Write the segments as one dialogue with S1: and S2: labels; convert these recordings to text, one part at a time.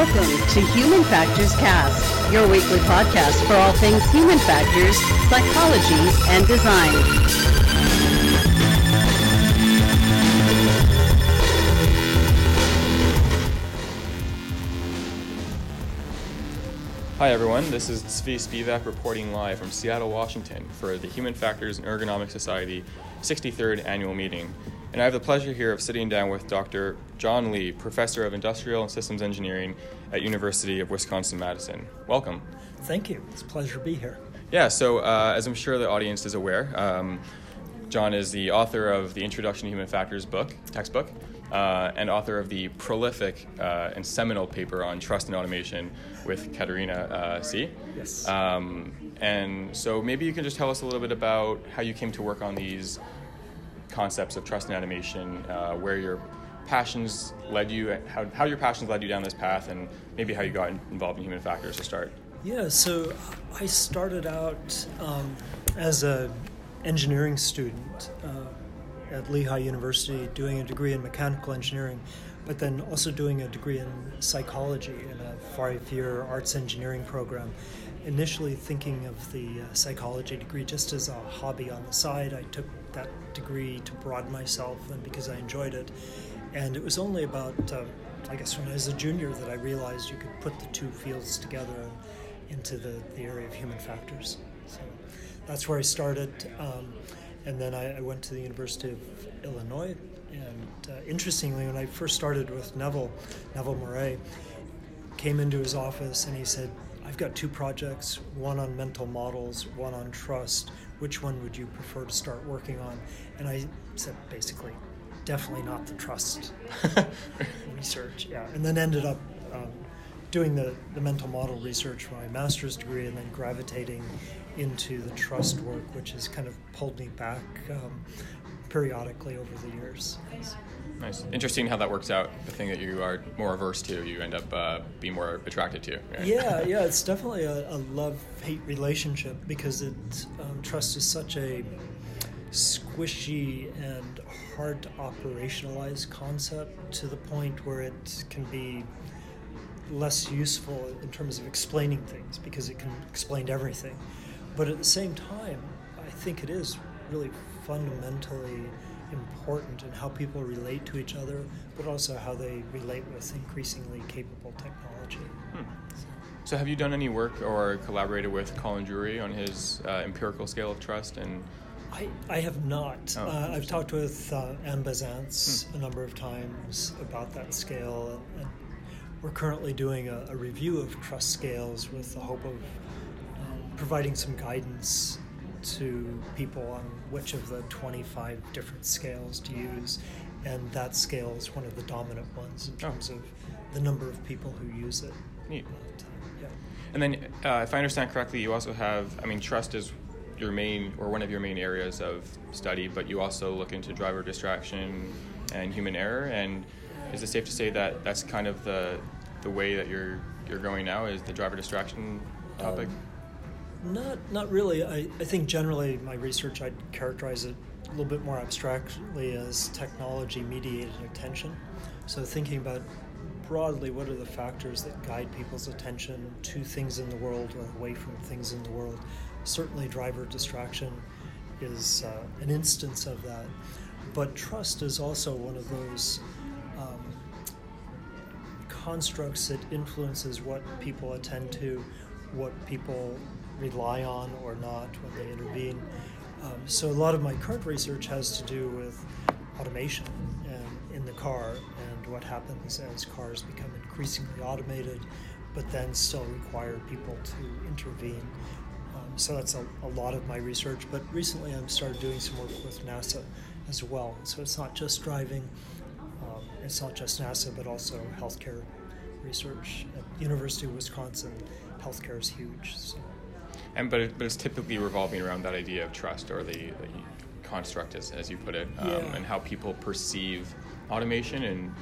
S1: Welcome to Human Factors Cast, your weekly podcast for all things human factors, psychology, and design.
S2: Hi everyone, this is Zvi Spivak reporting live from Seattle, Washington for the Human Factors and Ergonomics Society 63rd annual meeting. And I have the pleasure here of sitting down with Dr. John Lee, Professor of Industrial and Systems Engineering at University of Wisconsin-Madison. Welcome.
S3: Thank you. It's a pleasure to be here.
S2: Yeah, so uh, as I'm sure the audience is aware, um, John is the author of the Introduction to Human Factors book, textbook, uh, and author of the prolific uh, and seminal paper on trust and automation with Katrina uh, See.
S3: Yes.
S2: Um, and so maybe you can just tell us a little bit about how you came to work on these concepts of trust and automation, uh, where your passions led you, how, how your passions led you down this path, and maybe how you got involved in human factors to start.
S3: Yeah, so I started out um, as a engineering student uh, at Lehigh University doing a degree in mechanical engineering, but then also doing a degree in psychology in a five-year arts engineering program. Initially thinking of the uh, psychology degree just as a hobby on the side. I took that degree to broaden myself and because I enjoyed it. And it was only about, uh, I guess, when I was a junior that I realized you could put the two fields together into the, the area of human factors. So that's where I started. Um, and then I, I, went to the University of Illinois. And uh, interestingly, when I first started with Neville, Neville Moray, came into his office and he said, I've got two projects, one on mental models, one on trust. Which one would you prefer to start working on? And I said, basically, definitely not the trust research. Yeah. And then ended up um, doing the, the mental model research for my master's degree and then gravitating into the trust work, which has kind of pulled me back um, periodically over the years.
S2: Nice. Interesting how that works out. The thing that you are more averse to, you end up uh, being more attracted to.
S3: Right? Yeah, yeah. It's definitely a, a love-hate relationship because it um, trust is such a squishy and hard to operationalize concept to the point where it can be less useful in terms of explaining things because it can explain everything. But at the same time, I think it is really fundamentally important in how people relate to each other, but also how they relate with increasingly capable technology. Hmm.
S2: So, have you done any work or collaborated with Colin Drury on his uh, empirical scale of trust? And
S3: I, I have not. Oh, uh, I've talked with uh, Ann Bisantz hmm. a number of times about that scale, and, and we're currently doing a, a, review of trust scales with the hope of um, providing some guidance to people on which of the 25 different scales to use. And that scale is one of the dominant ones in oh. terms oh. of the number of people who use it.
S2: Neat. But, yeah. And then, uh, if I understand correctly, you also have, I mean, trust is your main or one of your main areas of study, but you also look into driver distraction and human error. And is it safe to say that that's kind of the the way that you're you're going now? Is the driver distraction topic? Um,
S3: not, not really. I, I think generally my research I'd characterize it a little bit more abstractly as technology mediated attention. So thinking about broadly what are the factors that guide people's attention to things in the world or away from things in the world. Certainly, driver distraction is uh, an instance of that. But trust is also one of those um, constructs that influences what people attend to, what people rely on or not when they intervene. Um, so a lot of my current research has to do with automation in the car and what happens as cars become increasingly automated, but then still require people to intervene. Um, so that's a, a, lot of my research. But recently, I've started doing some work with NASA as well. So it's not just driving, um, it's not just NASA, but also healthcare research at University of Wisconsin. Healthcare is huge. So
S2: and but, it, but it's typically revolving around that idea of trust or the, the construct as, as you put it um, yeah. and how people perceive automation and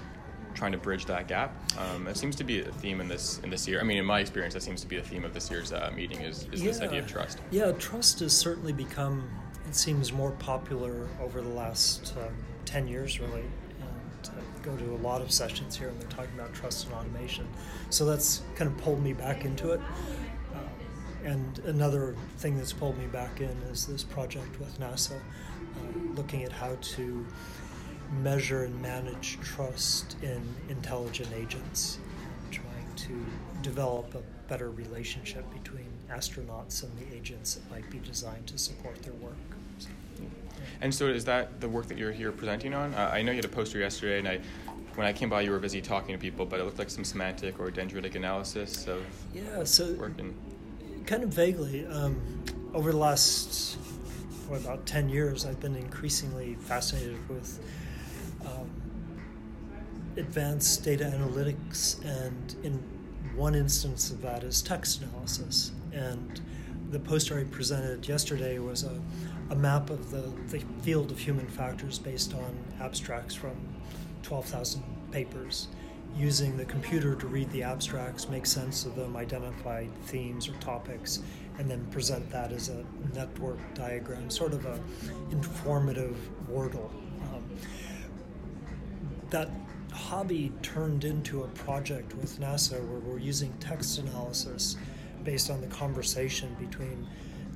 S2: trying to bridge that gap um, that seems to be a theme in this in this year i mean in my experience that seems to be the theme of this year's uh, meeting is, is yeah. this idea of trust
S3: yeah trust has certainly become it seems more popular over the last um, 10 years really um, I go to a lot of sessions here, and they're talking about trust and automation. So that's kind of pulled me back into it. And another thing that's pulled me back in is this project with NASA, uh, looking at how to measure and manage trust in intelligent agents, trying to develop a better relationship between astronauts and the agents that might be designed to support their work. So,
S2: And so, is that the work that you're here presenting on? Uh, I know you had a poster yesterday, and I, when I came by, you were busy talking to people, but it looked like some semantic or dendritic analysis of
S3: yeah, so
S2: working.
S3: Kind of vaguely. Um, over the last about ten years, I've been increasingly fascinated with um, advanced data analytics, and in one instance of that is text analysis. And the poster I presented yesterday was a, a map of the, the field of human factors based on abstracts from 12,000 papers, using the computer to read the abstracts, make sense of them, identify themes or topics, and then present that as a network diagram, sort of a informative Wordle. Um, that hobby turned into a project with NASA where we're using text analysis based on the conversation between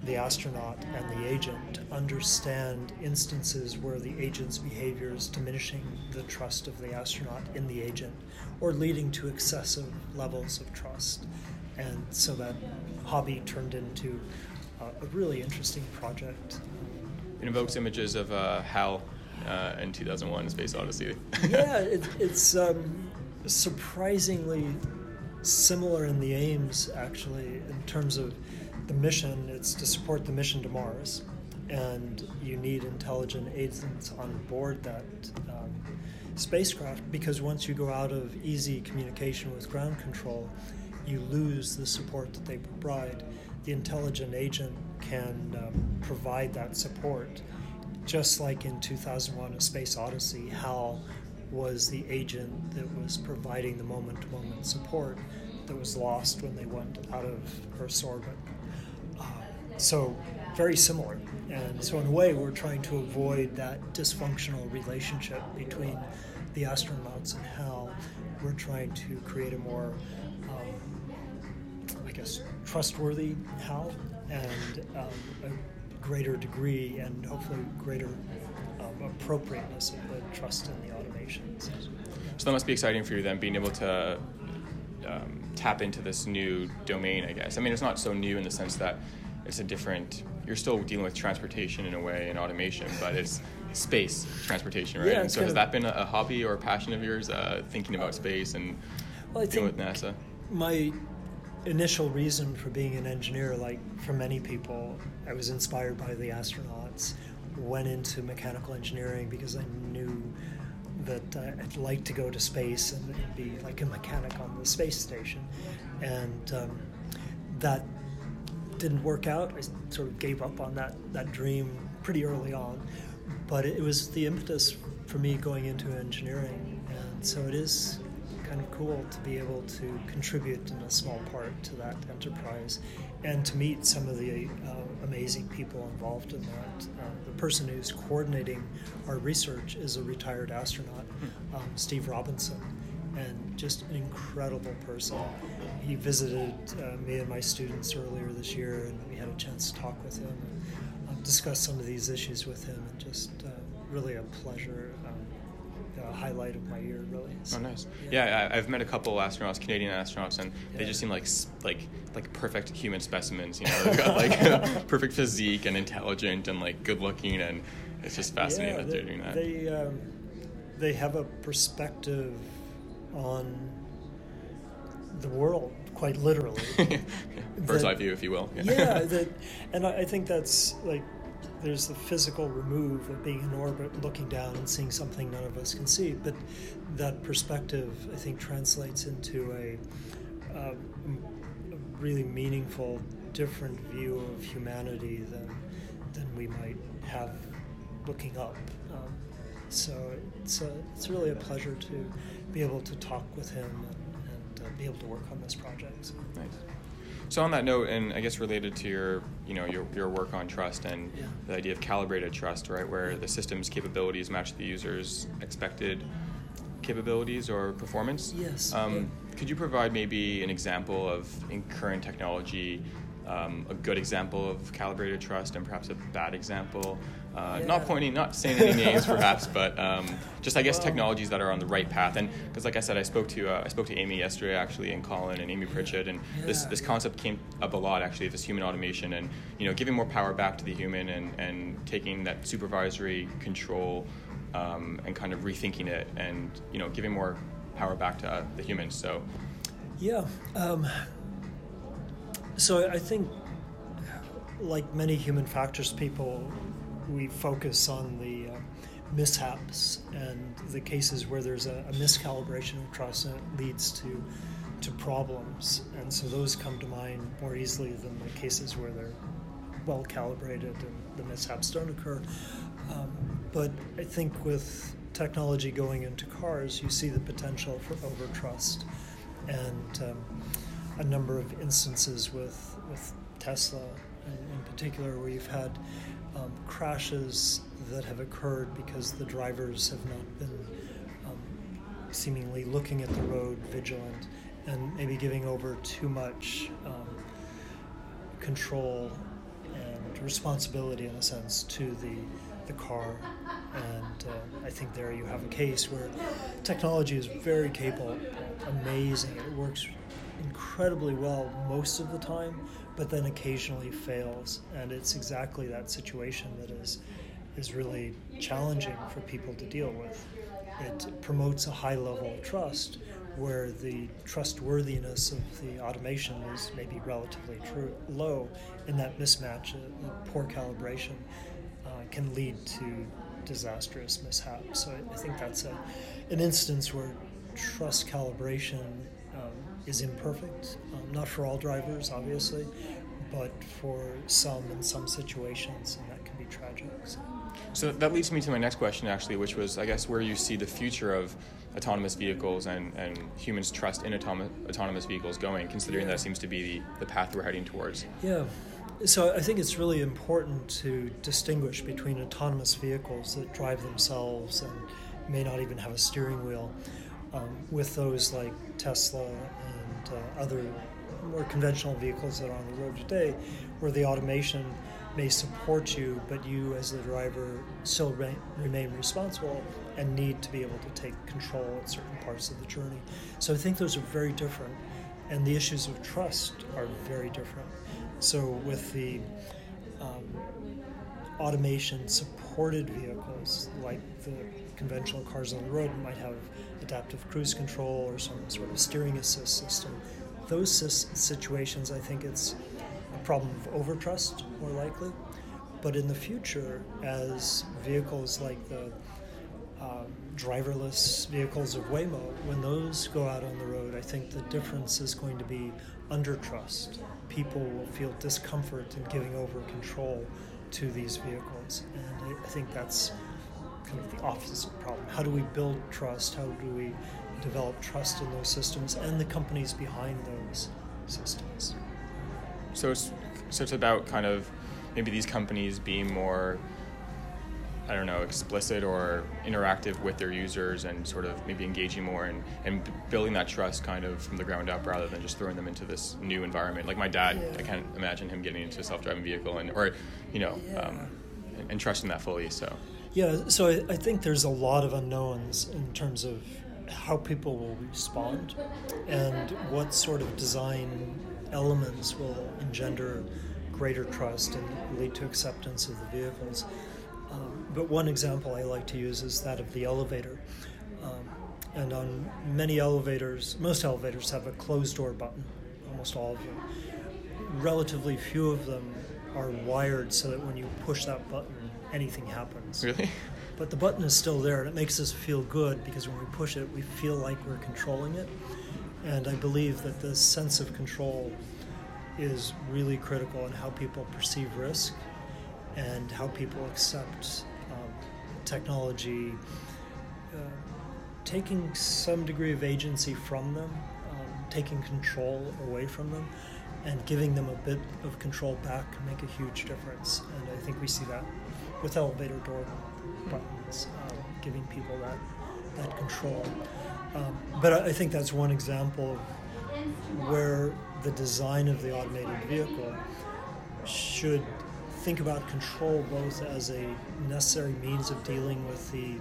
S3: the astronaut and the agent to understand instances where the agent's behavior is diminishing the trust of the astronaut in the agent or leading to excessive levels of trust. And so that hobby turned into uh, a really interesting project.
S2: It invokes images of uh, HAL uh, in 2001: Space Odyssey.
S3: yeah, it, it's um, surprisingly similar in the aims, actually, in terms of the mission. It's to support the mission to Mars, and you need intelligent agents on board that um, spacecraft because once you go out of easy communication with ground control, you lose the support that they provide. The intelligent agent can um, provide that support just like in 2001 A Space Odyssey, HAL was the agent that was providing the moment to moment support that was lost when they went out of Earth's orbit. So, very similar. And so, in a way, we're trying to avoid that dysfunctional relationship between the astronauts and HAL. We're trying to create a more, um, I guess, trustworthy HAL and um, a greater degree and hopefully greater um, appropriateness of the trust in the automations.
S2: So that must be exciting for you then, being able to um, tap into this new domain, I guess. I mean, it's not so new in the sense that it's a different, you're still dealing with transportation in a way and automation, but it's space transportation, right?
S3: Yeah,
S2: and so has that been a, hobby or a passion of yours, uh, thinking about space and
S3: Well,
S2: dealing with NASA?
S3: my initial reason for being an engineer, like for many people, I was inspired by the astronauts. Went into mechanical engineering because I knew that uh, I'd like to go to space and be like a mechanic on the space station, and um, that didn't work out. I sort of gave up on that that dream pretty early on, but it was the impetus for me going into engineering, and so it is kind of cool to be able to contribute in a small part to that enterprise and to meet some of the uh, amazing people involved in that. Uh, the person who's coordinating our research is a retired astronaut, um, Steve Robinson, and just an incredible person. He visited uh, me and my students earlier this year, and we had a chance to talk with him and um, discuss some of these issues with him, and just uh, really a pleasure. Um, highlight of my year, really.
S2: Oh, nice. Yeah, I, I've met a couple astronauts, Canadian astronauts, and they just seem like like like perfect human specimens. You know, they've got like perfect physique and intelligent and like good looking, and it's just fascinating
S3: yeah,
S2: that
S3: they,
S2: they're doing that.
S3: They um, they have a perspective on the world, quite literally.
S2: Bird's eye view, if you will.
S3: yeah, that, and I, I think that's like there's the physical remove of being in orbit, looking down and seeing something none of us can see. But that perspective, I think, translates into a, a really meaningful, different view of humanity than than we might have looking up. Um, so it's a, it's really a pleasure to be able to talk with him and, and uh, be able to work on this project. So.
S2: Nice. So on that note, and I guess related to your, you know, your, your work on trust and
S3: Yeah.
S2: the idea of calibrated trust, right, where the system's capabilities match the user's expected capabilities or performance.
S3: Yes.
S2: Um,
S3: yeah.
S2: Could you provide maybe an example of in current technology, um, a good example of calibrated trust and perhaps a bad example? Uh,
S3: Yeah.
S2: Not pointing, not saying any names, perhaps, but um, just I guess technologies that are on the right path. And because, like I said, I spoke to uh, I spoke to Amy yesterday actually, and Colin and Amy Pritchett, and this
S3: Yeah,
S2: this
S3: yeah.
S2: concept came up a lot actually. This human automation and you know giving more power back to the human and and taking that supervisory control um, and kind of rethinking it and you know giving more power back to uh, the humans. So
S3: Yeah. So I think, like many human factors people, we focus on the uh, mishaps and the cases where there's a, a miscalibration of trust and it leads to to problems. And so those come to mind more easily than the cases where they're well calibrated and the mishaps don't occur. Um, but I think with technology going into cars, you see the potential for overtrust, and um, a number of instances with with Tesla in, in particular, where you've had um, crashes that have occurred because the drivers have not been um, seemingly looking at the road vigilant and maybe giving over too much um, control and responsibility in a sense to the the car. And uh, I think there you have a case where technology is very capable amazing it works incredibly well most of the time but then occasionally fails and it's exactly that situation that is is really challenging for people to deal with it promotes a high level of trust where the trustworthiness of the automation is maybe relatively true, low, and that mismatch, uh, poor calibration, uh, can lead to disastrous mishaps. So I, I think that's a, an instance where trust calibration um, is imperfect, um, not for all drivers, obviously, but for some in some situations, and that can be tragic. So.
S2: So that leads me to my next question, actually, which was, I guess, where you see the future of autonomous vehicles and, and humans' trust in autonomous, autonomous vehicles going, considering that seems to be the, the path we're heading towards.
S3: Yeah. So I think it's really important to distinguish between autonomous vehicles that drive themselves and may not even have a steering wheel, um, with those like Tesla and uh, other more conventional vehicles that are on the road today, where the automation may support you, but you as the driver still re- remain responsible and need to be able to take control at certain parts of the journey. So I think those are very different, and the issues of trust are very different. So with the um, automation supported vehicles, like the conventional cars on the road, might have adaptive cruise control or some sort of steering assist system. Those situations, I think it's a problem of overtrust, more likely. But in the future, as vehicles like the um, driverless vehicles of Waymo, when those go out on the road, I think the difference is going to be under trust. People will feel discomfort in giving over control to these vehicles. And I, I think that's kind of the opposite problem. How do we build trust? How do we develop trust in those systems and the companies behind those systems?
S2: So it's, so it's about kind of maybe these companies being more, I don't know, explicit or interactive with their users and sort of maybe engaging more and, and building that trust kind of from the ground up rather than just throwing them into this new environment. Like my dad,
S3: Yeah.
S2: I can't imagine him getting into a self-driving vehicle and, or, you know, um, and, and trusting that fully. So,
S3: Yeah, so I, I think there's a lot of unknowns in terms of how people will respond and what sort of design elements will engender greater trust and lead to acceptance of the vehicles. But one example I like to use is that of the elevator. Um, and on many elevators, most elevators have a closed door button, almost all of them. Relatively few of them are wired so that when you push that button, anything happens.
S2: really?
S3: But the button is still there, and it makes us feel good because when we push it, we feel like we're controlling it. And I believe that this sense of control is really critical in how people perceive risk and how people accept technology, uh, taking some degree of agency from them, um, taking control away from them, and giving them a bit of control back can make a huge difference. And I think we see that with elevator door buttons, um, giving people that that control. Um, but I, I think that's one example where the design of the automated vehicle should think about control both as a necessary means of dealing with the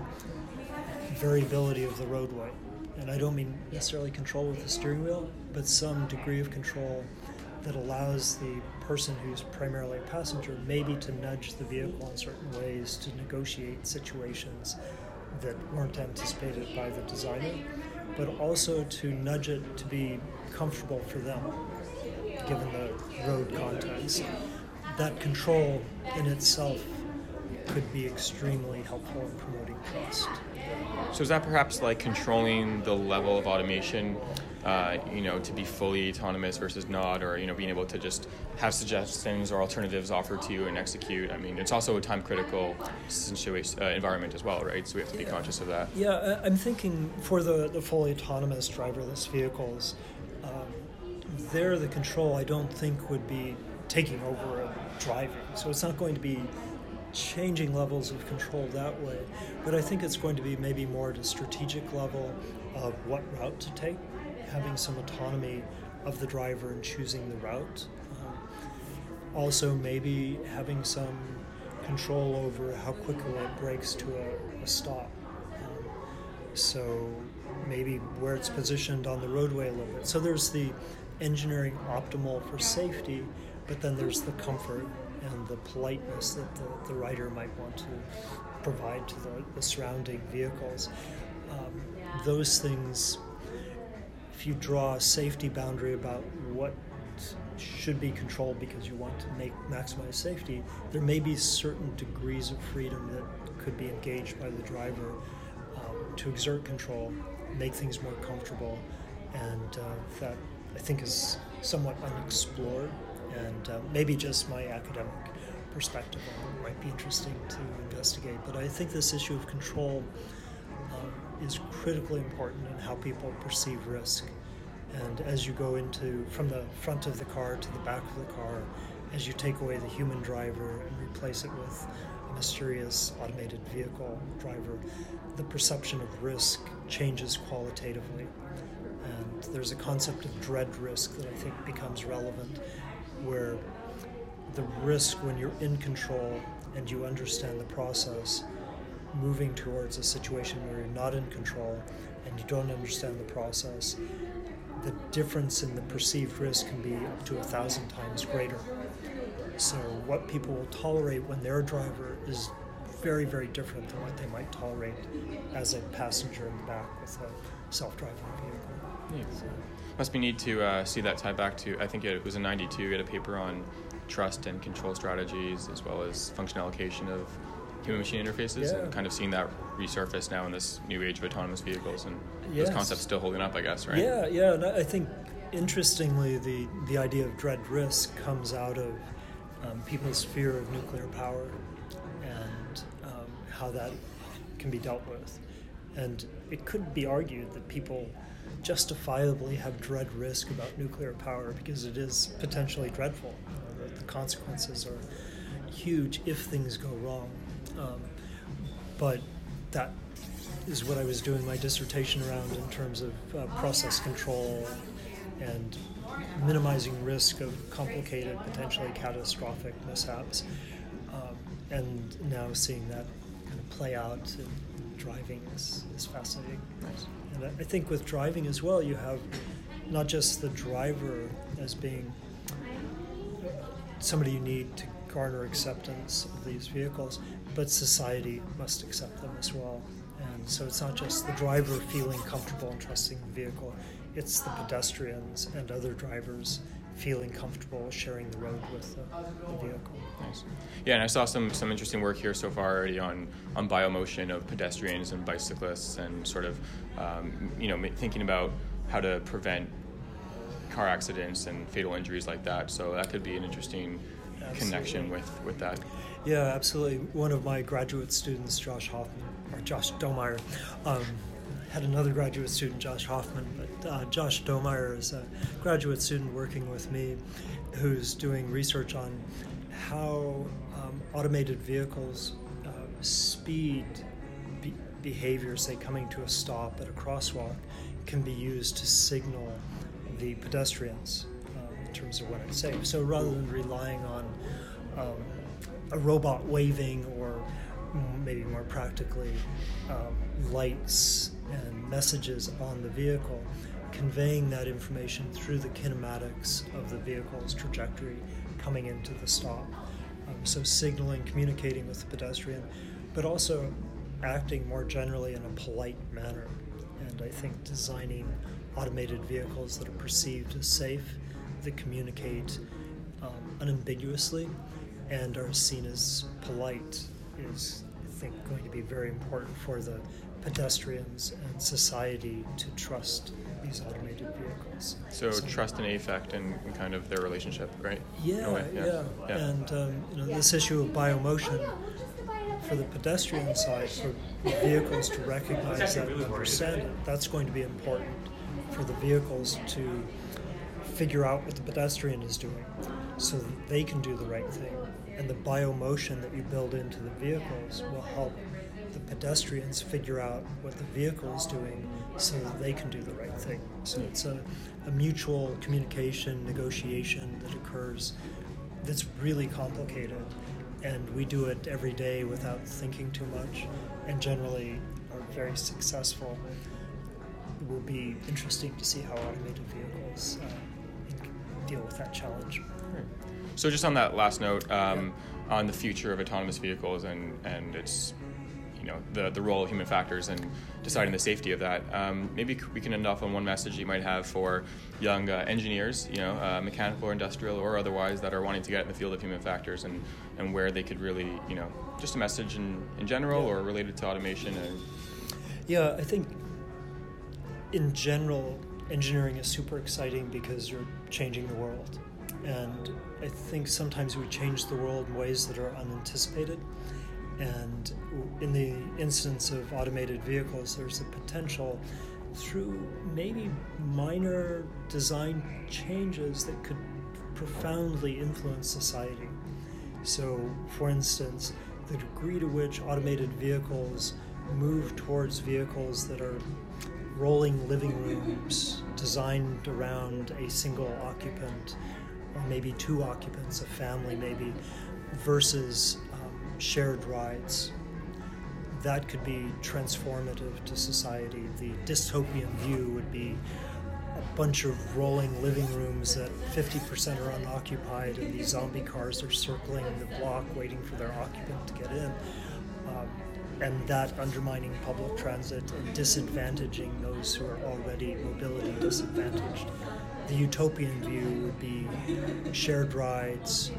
S3: variability of the roadway. And I don't mean necessarily control with the steering wheel, but some degree of control that allows the person who's primarily a passenger maybe to nudge the vehicle in certain ways to negotiate situations that weren't anticipated by the designer, but also to nudge it to be comfortable for them given the road context. That control in itself could be extremely helpful in promoting trust.
S2: So is that perhaps like controlling the level of automation, uh, you know, to be fully autonomous versus not, or you know, being able to just have suggestions or alternatives offered to you and execute? I mean, it's also a time-critical situation, uh, environment as well, right? So we have to be conscious of that.
S3: Yeah, I'm thinking for the, the fully autonomous driverless vehicles, um, there the control I don't think would be taking over and driving. So it's not going to be changing levels of control that way. But I think it's going to be maybe more at a strategic level of what route to take, having some autonomy of the driver in choosing the route. Um, also, maybe having some control over how quickly it brakes to a, a stop. Um, so maybe where it's positioned on the roadway a little bit. So there's the engineering optimal for safety, but then there's the comfort and the politeness that the, the rider might want to provide to the, the surrounding vehicles. Um, those things, if you draw a safety boundary about what should be controlled because you want to make maximize safety, there may be certain degrees of freedom that could be engaged by the driver um, to exert control, make things more comfortable, and uh, that I think is somewhat unexplored and uh, maybe just my academic perspective on it might be interesting to investigate. But I think this issue of control um, is critically important in how people perceive risk. And as you go into from the front of the car to the back of the car, as you take away the human driver and replace it with a mysterious automated vehicle driver, the perception of risk changes qualitatively. And there's a concept of dread risk that I think becomes relevant where the risk when you're in control and you understand the process, moving towards a situation where you're not in control and you don't understand the process, the difference in the perceived risk can be up to a thousand times greater. So, what people will tolerate when they're a driver is very, very different than what they might tolerate as a passenger in the back with a self driving vehicle.
S2: Yeah. So. Must be neat to uh, see that tie back to, I think it was in 92, you had a paper on trust and control strategies as well as functional allocation of human machine interfaces
S3: Yeah.
S2: and kind of seeing that resurface now in this new age of autonomous vehicles and
S3: Yes.
S2: those concepts still holding up, I guess, right?
S3: Yeah, yeah, and I I think interestingly, the, the idea of dread risk comes out of um, people's fear of nuclear power and um, how that can be dealt with. And it could be argued that people justifiably have dread risk about nuclear power because it is potentially dreadful. The, the consequences are huge if things go wrong. Um, but that is what I was doing my dissertation around in terms of uh, process control and minimizing risk of complicated, potentially catastrophic mishaps. Um, and now seeing that kind of play out driving is, is fascinating.
S2: Nice.
S3: And I I think with driving as well, you have not just the driver as being uh, somebody you need to garner acceptance of these vehicles, but society must accept them as well. And so it's not just the driver feeling comfortable and trusting the vehicle, it's the pedestrians and other drivers feeling comfortable sharing the road with the, the vehicle.
S2: Nice. Yeah, and I saw some, some interesting work here so far already on, on biomotion of pedestrians and bicyclists and sort of, um, you know, thinking about how to prevent car accidents and fatal injuries like that. So that could be an interesting connection with, with that.
S3: Yeah, absolutely. One of my graduate students, Josh Hoffman, or Josh Domeyer, um, had another graduate student, Josh Hoffman, but uh, Josh Domeyer is a graduate student working with me who's doing research on how um, automated vehicles uh, speed be- behavior, say coming to a stop at a crosswalk, can be used to signal the pedestrians um, in terms of when it's safe. So rather than relying on um, a robot waving or maybe more practically um, lights and messages on the vehicle, conveying that information through the kinematics of the vehicle's trajectory coming into the stop. Um, so signaling, communicating with the pedestrian, but also acting more generally in a polite manner. And I think designing automated vehicles that are perceived as safe, that communicate um, unambiguously, and are seen as polite is, I think, going to be very important for the pedestrians and society to trust these automated vehicles.
S2: So, so trust and affect and, and, kind of their relationship, right?
S3: Yeah, yeah. yeah. yeah. And um, you know, this issue of biomotion for the pedestrian side, for vehicles to recognize that and understand it, that's going to be important for the vehicles to figure out what the pedestrian is doing so that they can do the right thing. And the biomotion that you build into the vehicles will help the pedestrians figure out what the vehicle is doing so that they can do the right thing. So it's a, a mutual communication, negotiation that occurs that's really complicated. And we do it every day without thinking too much and generally are very successful. It will be interesting to see how automated vehicles uh, deal with that challenge.
S2: So, just on that last note, um, yeah. on the future of autonomous vehicles and, and its you know the, the role of human factors and deciding the safety of that. Um, maybe we can end off on one message you might have for young uh, engineers, you know, uh, mechanical or industrial or otherwise, that are wanting to get in the field of human factors and, and where they could really, you know, just a message in, in general yeah. or related to automation. And...
S3: Yeah, I think in general, engineering is super exciting because you're changing the world. And I think sometimes we change the world in ways that are unanticipated. And in the instance of automated vehicles, there's a potential through maybe minor design changes that could profoundly influence society. So, for instance, the degree to which automated vehicles move towards vehicles that are rolling living rooms designed around a single occupant or maybe two occupants, a family maybe, versus uh, shared rides. That could be transformative to society. The dystopian view would be a bunch of rolling living rooms that 50% are unoccupied, and these zombie cars are circling the block waiting for their occupant to get in. Um, and that undermining public transit and disadvantaging those who are already mobility disadvantaged. The utopian view would be shared rides,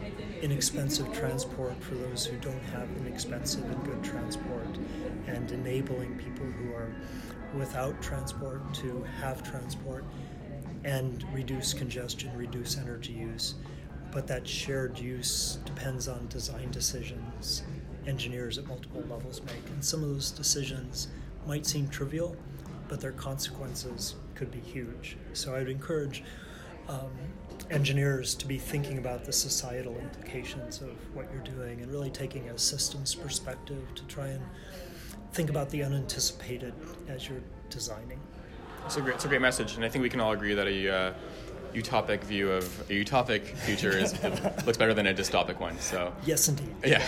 S3: inexpensive transport for those who don't have inexpensive and good transport, and enabling people who are without transport to have transport and reduce congestion, reduce energy use. But that shared use depends on design decisions engineers at multiple levels make. And some of those decisions might seem trivial, but their consequences could be huge. So I would encourage um, engineers to be thinking about the societal implications of what you're doing and really taking a systems perspective to try and think about the unanticipated as you're designing.
S2: It's a great, it's a great message, and I think we can all agree that a uh, utopic view of a utopic future is looks better than a dystopic one. So
S3: yes, indeed.
S2: Yeah.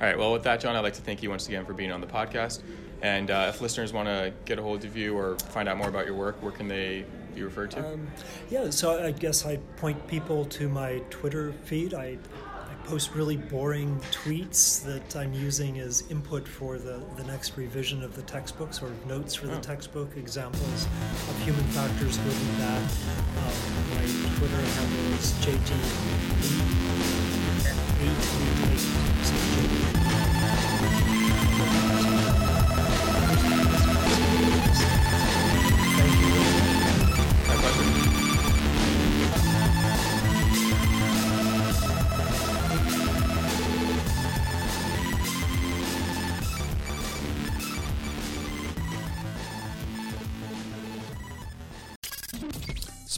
S2: All right. Well, with that, John, I'd like to thank you once again for being on the podcast. And uh, if listeners want to get a hold of you or find out more about your work, where can they you refer to? Um,
S3: yeah, so I guess I point people to my Twitter feed. I, I post really boring tweets that I'm using as input for the, the next revision of the textbook, sort of notes for oh. the textbook, examples of human factors, good and bad. Um, my Twitter handle is JT.